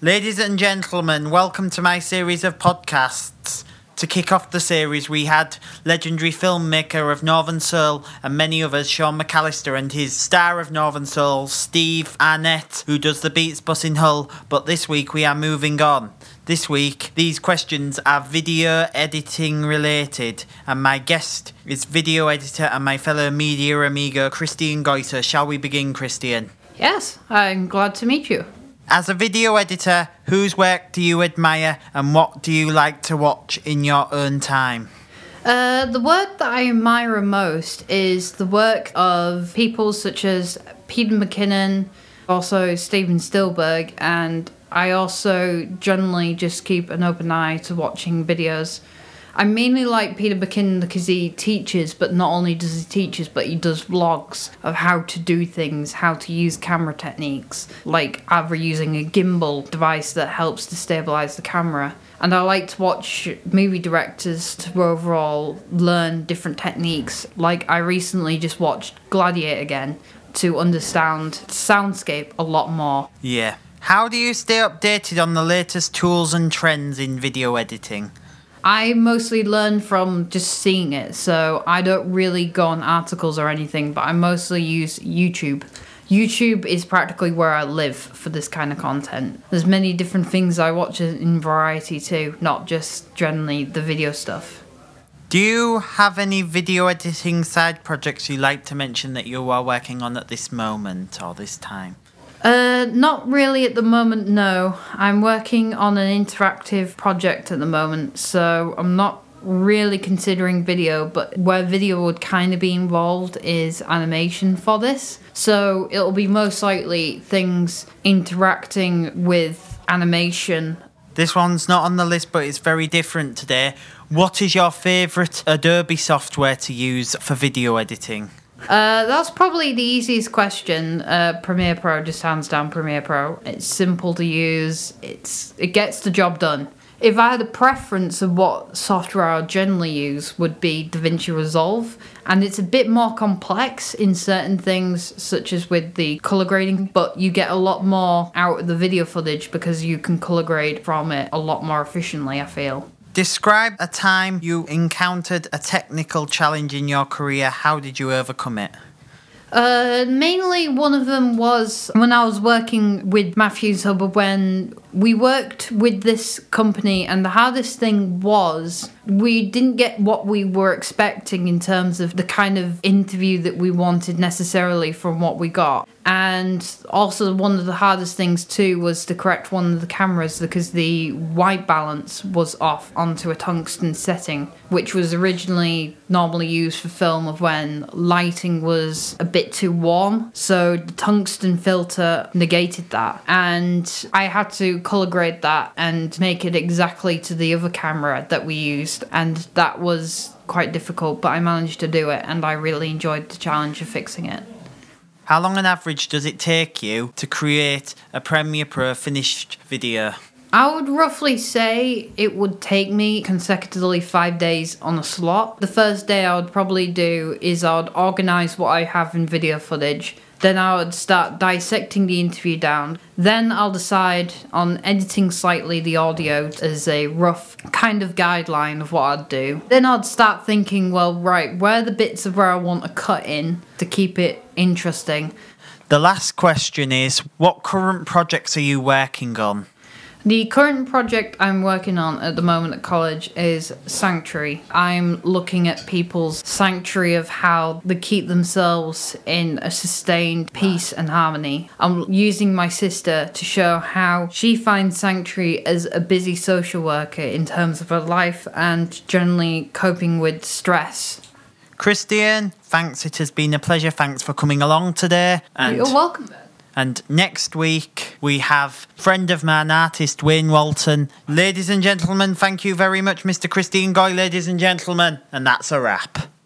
Ladies and gentlemen, welcome to my series of podcasts. To kick off the series, we had legendary filmmaker of Northern Soul and many others, Sean McAllister, and his star of Northern Soul, Steve Arnott, who does the Beats Bus in Hull. But this week we are moving on. This week, these questions are video editing related, and my guest is video editor and my fellow media amigo, Christian Goy. Shall we begin, Christian? Yes, I'm glad to meet you. As a video editor, whose work do you admire and what do you like to watch in your own time? Uh, the work that I admire most is the work of people such as Peter McKinnon, also Steven Spielberg, and I also generally just keep an open eye to watching videos I mainly like Peter McKinnon because he teaches, but not only does he teaches, but he does vlogs of how to do things, how to use camera techniques, like either using a gimbal device that helps to stabilize the camera. And I like to watch movie directors to overall learn different techniques. Like I recently just watched Gladiator again to understand soundscape a lot more. Yeah. How do you stay updated on the latest tools and trends in video editing? I mostly learn from just seeing it, so I don't really go on articles or anything, but I mostly use YouTube. YouTube is practically where I live for this kind of content. There's many different things I watch in variety too, not just generally the video stuff. Do you have any video editing side projects you like to mention that you are working on at this moment or this time? Uh, not really at the moment, no. I'm working on an interactive project at the moment, so I'm not really considering video, but where video would kind of be involved is animation for this. So it'll be most likely things interacting with animation. This one's not on the list, but it's very different today. What is your favourite Adobe software to use for video editing? Uh, that's probably the easiest question. Uh, Premiere Pro, just hands down Premiere Pro. It's simple to use. It's it gets the job done. If I had a preference of what software I would generally use, would be DaVinci Resolve, and it's a bit more complex in certain things, such as with the color grading. But you get a lot more out of the video footage because you can color grade from it a lot more efficiently. I feel. Describe a time you encountered a technical challenge in your career. How did you overcome it? Uh, mainly, one of them was when I was working with Matthew's Hub when we worked with this company, and the hardest thing was we didn't get what we were expecting in terms of the kind of interview that we wanted necessarily from what we got. And also, one of the hardest things too was to correct one of the cameras because the white balance was off onto a tungsten setting, which was originally normally used for film of when lighting was a bit too warm. So the tungsten filter negated that, and I had to color grade that and make it exactly to the other camera that we used, and that was quite difficult, but I managed to do it, and I really enjoyed the challenge of fixing it. How long on average does it take you to create a Premiere Pro finished video? I would roughly say it would take me consecutively five days on a slot. The first day I would probably do is I would organize what I have in video footage then I would start dissecting the interview down. Then I'll decide on editing slightly the audio as a rough kind of guideline of what I'd do. Then I'd start thinking, well, right, where are the bits of where I want to cut in to keep it interesting? The last question is what current projects are you working on? The current project I'm working on at the moment at college is Sanctuary. I'm looking at people's sanctuary of how they keep themselves in a sustained peace and harmony. I'm using my sister to show how she finds Sanctuary as a busy social worker in terms of her life and generally coping with stress. Christian, thanks. It has been a pleasure. Thanks for coming along today. And You're welcome. And next week, we have friend of man, artist Wayne Walton. Ladies and gentlemen, thank you very much, Mr. Christian Goy, ladies and gentlemen. And that's a wrap.